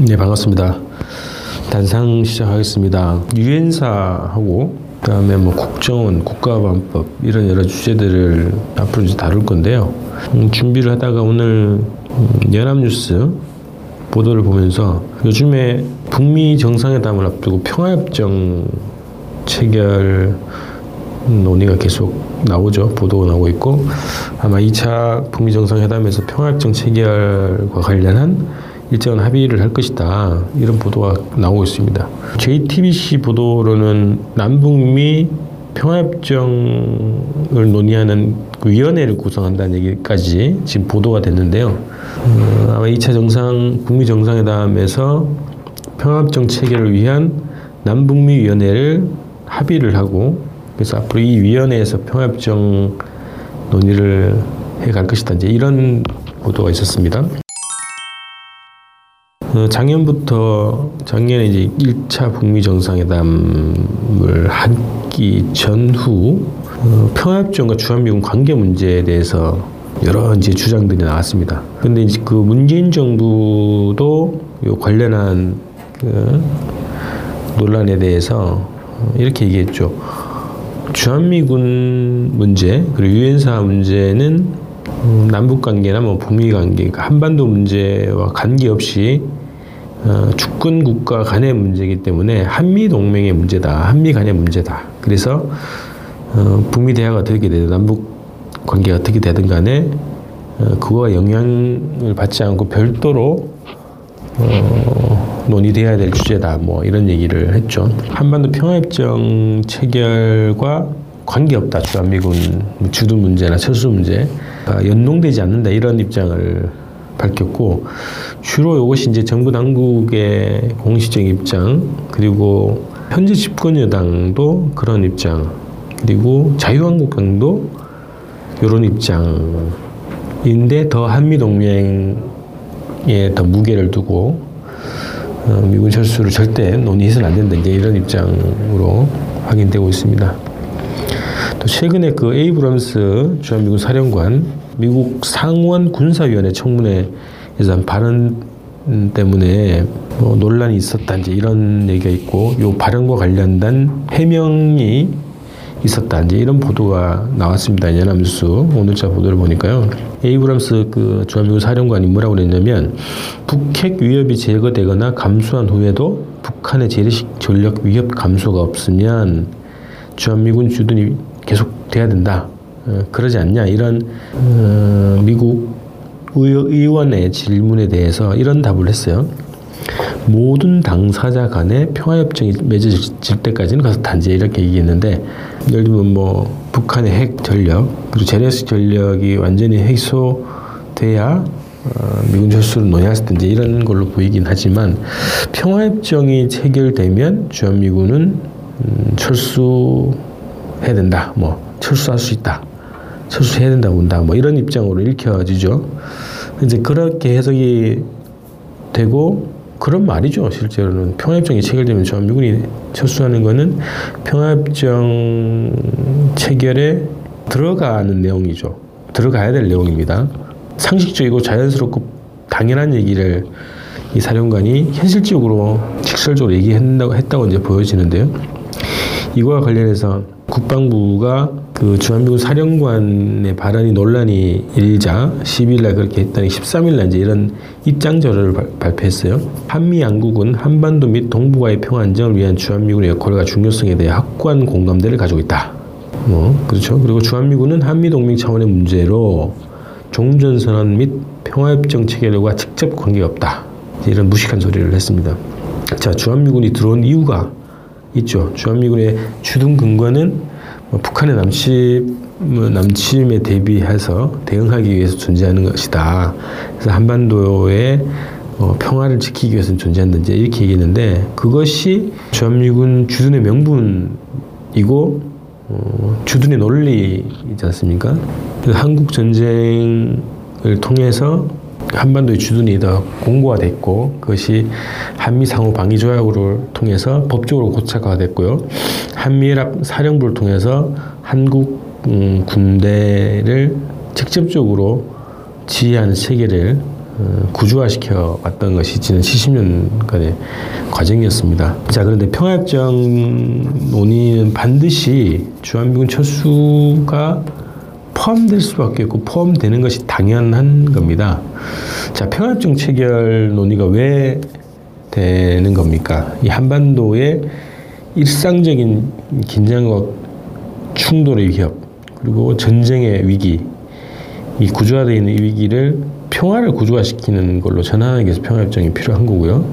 네, 반갑습니다. 단상 시작하겠습니다. 유엔사하고 그다음에 뭐 국정원, 국가보안법 이런 여러 주제들을 앞으로 이제 다룰 건데요. 음, 준비를 하다가 오늘 음, 연합뉴스 보도를 보면서 요즘에 북미 정상회담을 앞두고 평화협정 체결 논의가 계속 나오죠. 보도가 나오고 있고 아마 2차 북미 정상회담에서 평화협정 체결과 관련한 일정한 합의를 할 것이다. 이런 보도가 나오고 있습니다. JTBC 보도로는 남북미 평화협정을 논의하는 그 위원회를 구성한다는 얘기까지 지금 보도가 됐는데요. 어, 아마 2차 정상, 북미 정상회담에서 평화협정 체결을 위한 남북미 위원회를 합의를 하고 그래서 앞으로 이 위원회에서 평화협정 논의를 해 갈 것이다. 이제 이런 보도가 있었습니다. 어, 작년부터 작년에 이제 1차 북미 정상회담을 하기 전후 어, 평화협정과 주한미군 관계 문제에 대해서 여러 이제 주장들이 나왔습니다. 근데 이제 그 문재인 정부도 요 관련한 그 논란에 대해서 이렇게 얘기했죠. 주한미군 문제 그리고 유엔사 문제는 음, 남북 관계나 뭐 북미 관계, 그러니까 한반도 문제와 관계없이 어, 주권 국가 간의 문제이기 때문에 한미 동맹의 문제다, 한미 간의 문제다. 그래서 어, 북미 대화가 어떻게 되든 남북 관계가 어떻게 되든 간에 어, 그거와 영향을 받지 않고 별도로 어, 논의돼야 될 주제다. 뭐 이런 얘기를 했죠. 한반도 평화협정 체결과 관계없다. 주한미군 주둔 문제나 철수 문제 연동되지 않는다. 이런 입장을 밝혔고 주로 이것이 이제 정부 당국의 공식적인 입장 그리고 현재 집권 여당도 그런 입장 그리고 자유한국당도 이런 입장인데 더 한미 동맹에 더 무게를 두고 어, 미군 철수를 절대 논의해서는 안 된다 이제 이런 입장으로 확인되고 있습니다. 또 최근에 그 에이브럼스 주한미군 사령관 미국 상원 군사위원회 청문회에서 한 발언 때문에 뭐 논란이 있었다 이제 이런 얘기가 있고 요 발언과 관련된 해명이 있었다 이제 이런 보도가 나왔습니다. 연합뉴스 오늘자 보도를 보니까요. 에이브람스 그 주한미군 사령관이 뭐라고 그랬냐면 북핵 위협이 제거되거나 감소한 후에도 북한의 재래식 전력 위협 감소가 없으면 주한미군 주둔이 계속 돼야 된다. 어, 그러지 않냐? 이런 어, 미국 의원의 질문에 대해서 이런 답을 했어요. 모든 당사자 간의 평화협정이 맺어질 때까지는 가서 단지 이렇게 얘기했는데 예를 들면 뭐 북한의 핵 전력 그리고 제네스 전력이 완전히 해소돼야 어, 미군 철수를 있든지 이런 걸로 보이긴 하지만 평화협정이 체결되면 주한미군은 음, 철수해야 된다. 뭐 철수할 수 있다 철수해야 된다 본다 뭐 이런 입장으로 읽혀지죠. 이제 그렇게 해석이 되고 그런 말이죠. 실제로는 평화협정이 체결되면 저 미군이 철수하는 거는 평화협정 체결에 들어가는 내용이죠. 들어가야 될 내용입니다. 상식적이고 자연스럽고 당연한 얘기를 이 사령관이 현실적으로 직설적으로 얘기했다고 했다고 이제 보여지는데요. 이거와 관련해서 국방부가 그 주한미군 사령관의 발언이 논란이 일자 10일날 그렇게 했더니 13일날 이제 이런 입장 자료를 발표했어요. 한미 양국은 한반도 및 동북아의 평화 안정을 위한 주한미군의 역할과 중요성에 대해 확고한 공감대를 가지고 있다. 뭐 그렇죠. 그리고 주한미군은 한미 동맹 차원의 문제로 종전선언 및 평화협정 체결과 직접 관계가 없다. 이런 무식한 소리를 했습니다. 자, 주한미군이 들어온 이유가 있죠. 주한미군의 주둔 근거는 뭐 북한의 남침 남침에 대비해서 대응하기 위해서 존재하는 것이다. 그래서 한반도의 어, 평화를 지키기 위해서 존재한다. 이 이렇게 얘기했는데 그것이 주한미군 주둔의 명분이고 어, 주둔의 논리이지 않습니까? 한국 전쟁을 통해서 한반도의 주둔이 더 공고화됐고 그것이 한미 상호 방위 조약을 통해서 법적으로 고착화됐고요. 한미연합 사령부를 통해서 한국 음, 군대를 직접적으로 지휘하는 체계를 어, 구조화시켜 왔던 것이 지난 70년간의 과정이었습니다. 자, 그런데 평화협정 논의는 반드시 주한미군 철수가 포함될 수밖에 없고 포함되는 것이 당연한 겁니다. 자, 평화협정 체결 논의가 왜 되는 겁니까? 이 한반도의 일상적인 긴장과 충돌의 위협, 그리고 전쟁의 위기, 이 구조화되어 있는 이 위기를 평화를 구조화시키는 걸로 전환하기 위해서 평화협정이 필요한 거고요.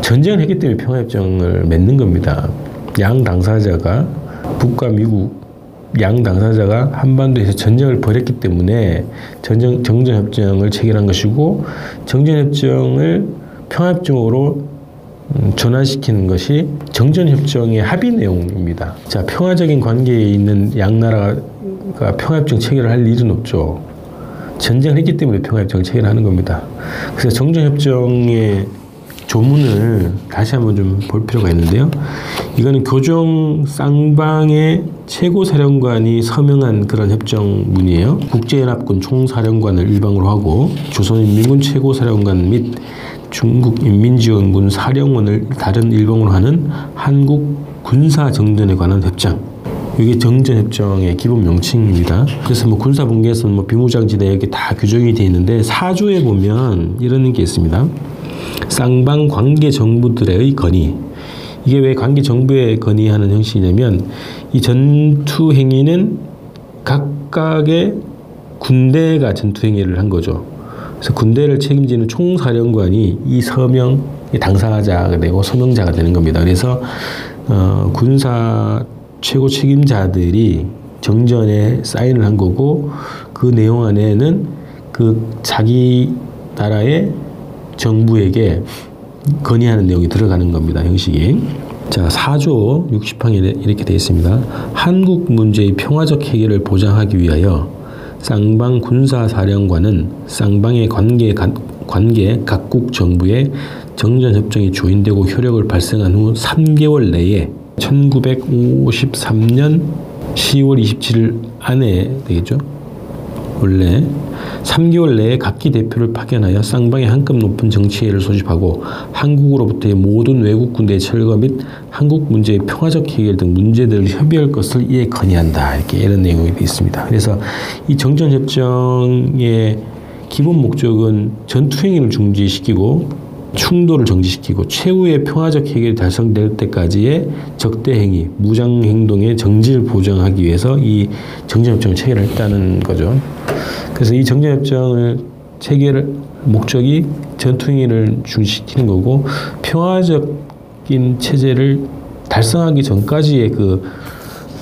전쟁을 했기 때문에 평화협정을 맺는 겁니다. 양 당사자가 북과 미국 양 당사자가 한반도에서 전쟁을 벌였기 때문에 전쟁 정전협정을 체결한 것이고 정전협정을 평화협정으로 음, 전환시키는 것이 정전협정의 합의 내용입니다. 자, 평화적인 관계에 있는 양 나라가 평화협정 체결을 할 일은 없죠. 전쟁을 했기 때문에 평화협정을 체결하는 겁니다. 그래서 정전협정의 조문을 다시 한번 좀 볼 필요가 있는데요. 이거는 교정 쌍방의 최고 사령관이 서명한 그런 협정문이에요. 국제연합군 총사령관을 일방으로 하고 조선인민군 최고 사령관 및 중국인민지원군 사령원을 다른 일방으로 하는 한국 군사정전에 관한 협정. 이게 정전협정의 기본 명칭입니다. 그래서 뭐 군사분계선, 뭐 비무장지대 여기 다 규정이 되어 있는데 사조에 보면 이런 게 있습니다. 쌍방 관계 정부들의 건의. 이게 왜 관계 정부에 건의하는 형식이냐면 이 전투 행위는 각각의 군대가 전투 행위를 한 거죠. 그래서 군대를 책임지는 총사령관이 이 서명 당사자가 되고 서명자가 되는 겁니다. 그래서 어, 군사 최고 책임자들이 정전에 사인을 한 거고 그 내용 안에는 그 자기 나라의 정부에게 건의하는 내용이 들어가는 겁니다. 형식이. 자, 4조 60항에 이렇게 되어 있습니다. 한국 문제의 평화적 해결을 보장하기 위하여 쌍방 군사사령관은 쌍방의 관계, 관계 각국 정부의 정전협정이 조인되고 효력을 발생한 후 3개월 내에 1953년 10월 27일 안에 되겠죠. 원래 3개월 내에 각기 대표를 파견하여 쌍방의 한급 높은 정치회를 소집하고 한국으로부터의 모든 외국 군대의 철거 및 한국 문제의 평화적 해결 등 문제들을 협의할 것을 이에 건의한다. 이렇게 이런 내용이 있습니다. 그래서 이 정전협정의 기본 목적은 전투 행위를 중지시키고 충돌을 정지시키고 최후의 평화적 해결이 달성될 때까지의 적대 행위, 무장 행동의 정지를 보장하기 위해서 이 정전협정을 체결했다는 거죠. 그래서 이 정전협정을 체결 목적이 전투행위를 중지시키는 거고 평화적인 체제를 달성하기 전까지의 그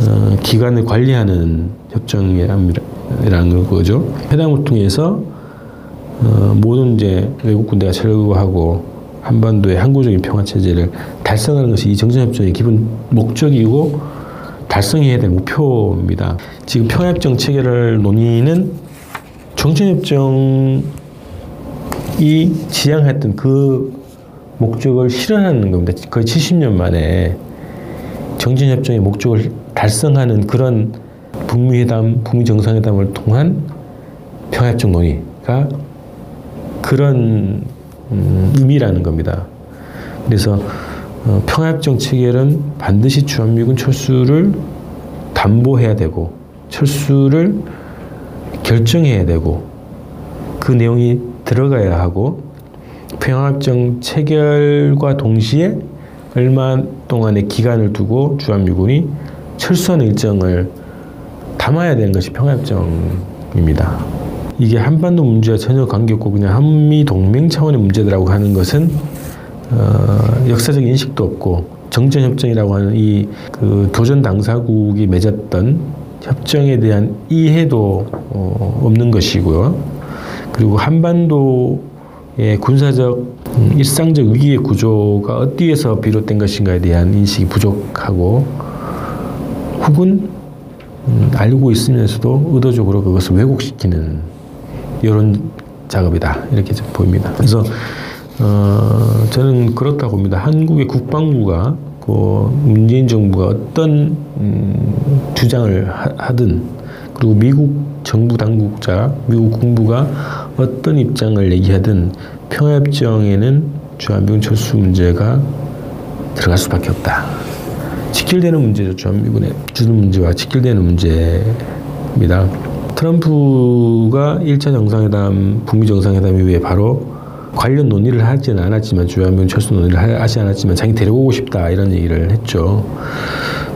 어, 기간을 관리하는 협정이라는 거죠. 회담을 통해서 어, 모든 이제 외국 군대가 철거하고 한반도의 항구적인 평화 체제를 달성하는 것이 이 정전협정의 기본 목적이고 달성해야 될 목표입니다. 지금 평화협정 체결을 논의는 정전협정이 지향했던 그 목적을 실현하는 겁니다. 거의 70년 만에 정전협정의 목적을 달성하는 그런 북미회담, 북미 정상회담을 통한 평화협정 논의가 그런 음, 의미라는 겁니다. 그래서 어, 평화협정 체결은 반드시 주한미군 철수를 담보해야 되고 철수를 결정해야 되고 그 내용이 들어가야 하고 평화협정 체결과 동시에 얼마 동안의 기간을 두고 주한미군이 철수하는 일정을 담아야 되는 것이 평화협정입니다. 이게 한반도 문제와 전혀 관계없고 그냥 한미 동맹 차원의 문제라고 하는 것은 어, 역사적 인식도 없고 정전협정이라고 하는 이 그 도전 당사국이 맺었던 협정에 대한 이해도 어, 없는 것이고요. 그리고 한반도의 군사적 음, 일상적 위기의 구조가 어디에서 비롯된 것인가에 대한 인식이 부족하고 혹은 음, 알고 있으면서도 의도적으로 그것을 왜곡시키는 이런 작업이다 이렇게 좀 보입니다. 그래서 어, 저는 그렇다고 봅니다. 한국의 국방부가 그 문재인 정부가 어떤 음, 주장을 하, 든 그리고 미국 정부 당국자, 미국 군부가 어떤 입장을 얘기하든 평화협정에는 주한미군 철수 문제가 들어갈 수밖에 없다. 직결되는 문제죠. 주한미군의 주둔 문제와 직결되는 문제입니다. 트럼프가 1차 정상회담, 북미 정상회담 이후에 바로 관련 논의를 하지는 않았지만 주한미군 철수 논의를 하지 않았지만 자기 데려오고 싶다 이런 얘기를 했죠.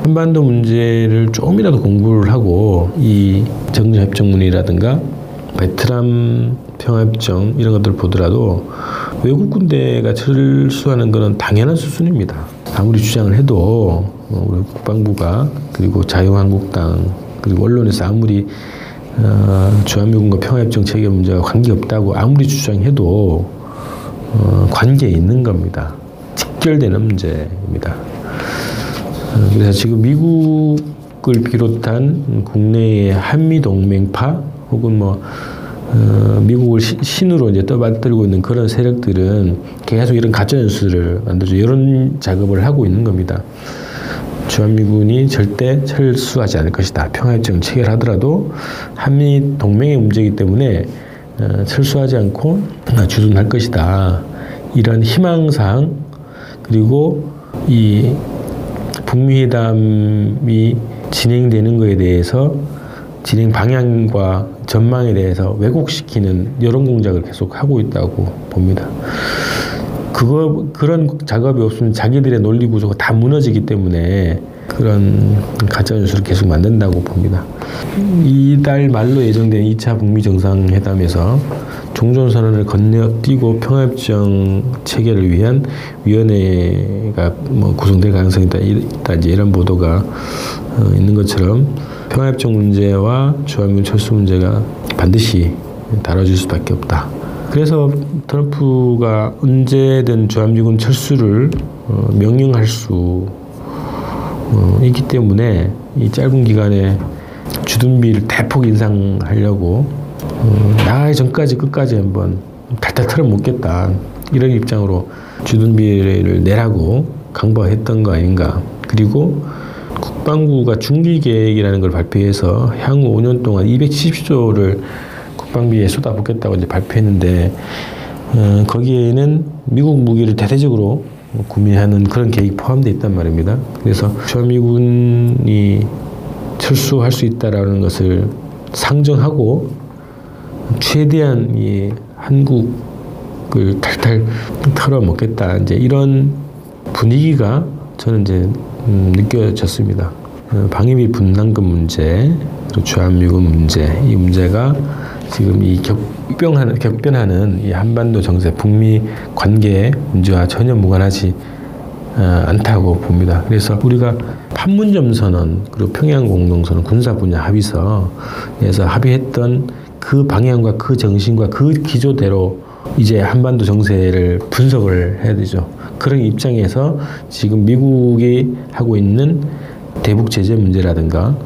한반도 문제를 조금이라도 공부를 하고 이 정전협정문이라든가 베트남 평화협정 이런 것들을 보더라도 외국 군대가 철수하는 것은 당연한 수순입니다. 아무리 주장을 해도 우리 국방부가 그리고 자유한국당 그리고 언론에서 아무리 어, 주한미군과 평화협정 체결 문제와 관계없다고 아무리 주장해도 어, 관계에 있는 겁니다. 직결되는 문제입니다. 어, 그래서 지금 미국을 비롯한 국내의 한미동맹파 혹은 뭐 어, 미국을 시, 신으로 이제 떠받들고 있는 그런 세력들은 계속 이런 가짜 뉴스를 만들죠. 이런 작업을 하고 있는 겁니다. 주한미군이 절대 철수하지 않을 것이다. 평화협정 체결하더라도 한미 동맹의 문제이기 때문에 어, 철수하지 않고 주둔할 것이다. 이런 희망사항 그리고 이 북미 회담이 진행되는 것에 대해서 진행 방향과 전망에 대해서 왜곡시키는 여론 공작을 계속 하고 있다고 봅니다. 그거 그런 작업이 없으면 자기들의 논리 구조가 다 무너지기 때문에 그런 가짜 뉴스를 계속 만든다고 봅니다. 이달 말로 예정된 2차 북미 정상회담에서 종전 선언을 건너뛰고 평화협정 체결을 위한 위원회가 뭐 구성될 가능성이 있다, 이제 이런 보도가 어, 있는 것처럼 평화협정 문제와 주한미군 철수 문제가 반드시 다뤄질 수밖에 없다. 그래서 트럼프가 언제든 주한미군 철수를 어, 명령할 수 어, 있기 때문에 이 짧은 기간에 주둔비를 대폭 인상하려고 어, 나가기 전까지 끝까지 한번 탈탈 털어먹겠다. 이런 입장으로 주둔비를 내라고 강박했던 거 아닌가. 그리고 국방부가 중기 계획이라는 걸 발표해서 향후 5년 동안 270조를 국방비에 쏟아붓겠다고 이제 발표했는데 어, 거기에는 미국 무기를 대대적으로 구매하는 그런 계획이 포함되어 있단 말입니다. 그래서 주한미군이 철수할 수 있다라는 것을 상정하고 최대한 이 한국을 탈탈 털어먹겠다 이제 이런 분위기가 저는 이제 음, 느껴졌습니다. 어, 방위비 분담금 문제, 주한미군 문제, 이 문제가 지금 이 격변하는, 격변하는 이 한반도 정세, 북미 관계 문제와 전혀 무관하지 어, 않다고 봅니다. 그래서 우리가 판문점 선언 그리고 평양 공동선언 군사 분야 합의서에서 합의했던 그 방향과 그 정신과 그 기조대로 이제 한반도 정세를 분석을 해야 되죠. 그런 입장에서 지금 미국이 하고 있는 대북 제재 문제라든가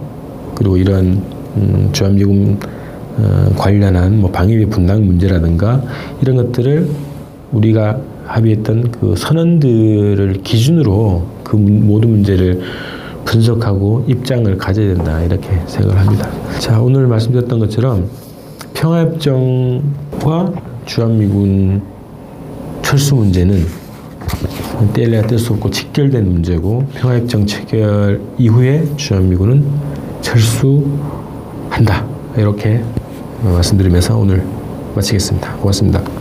그리고 이런 음, 주한미군 어, 관련한 뭐 방위비 분담 문제라든가 이런 것들을 우리가 합의했던 그 선언들을 기준으로 그 모든 문제를 분석하고 입장을 가져야 된다 이렇게 생각을 합니다. 자 오늘 말씀드렸던 것처럼 평화협정과 주한미군 철수 문제는 뗄래야 뗄 수 없고 직결된 문제고 평화협정 체결 이후에 주한미군은 철수한다 이렇게 말씀드리면서 오늘 마치겠습니다. 고맙습니다.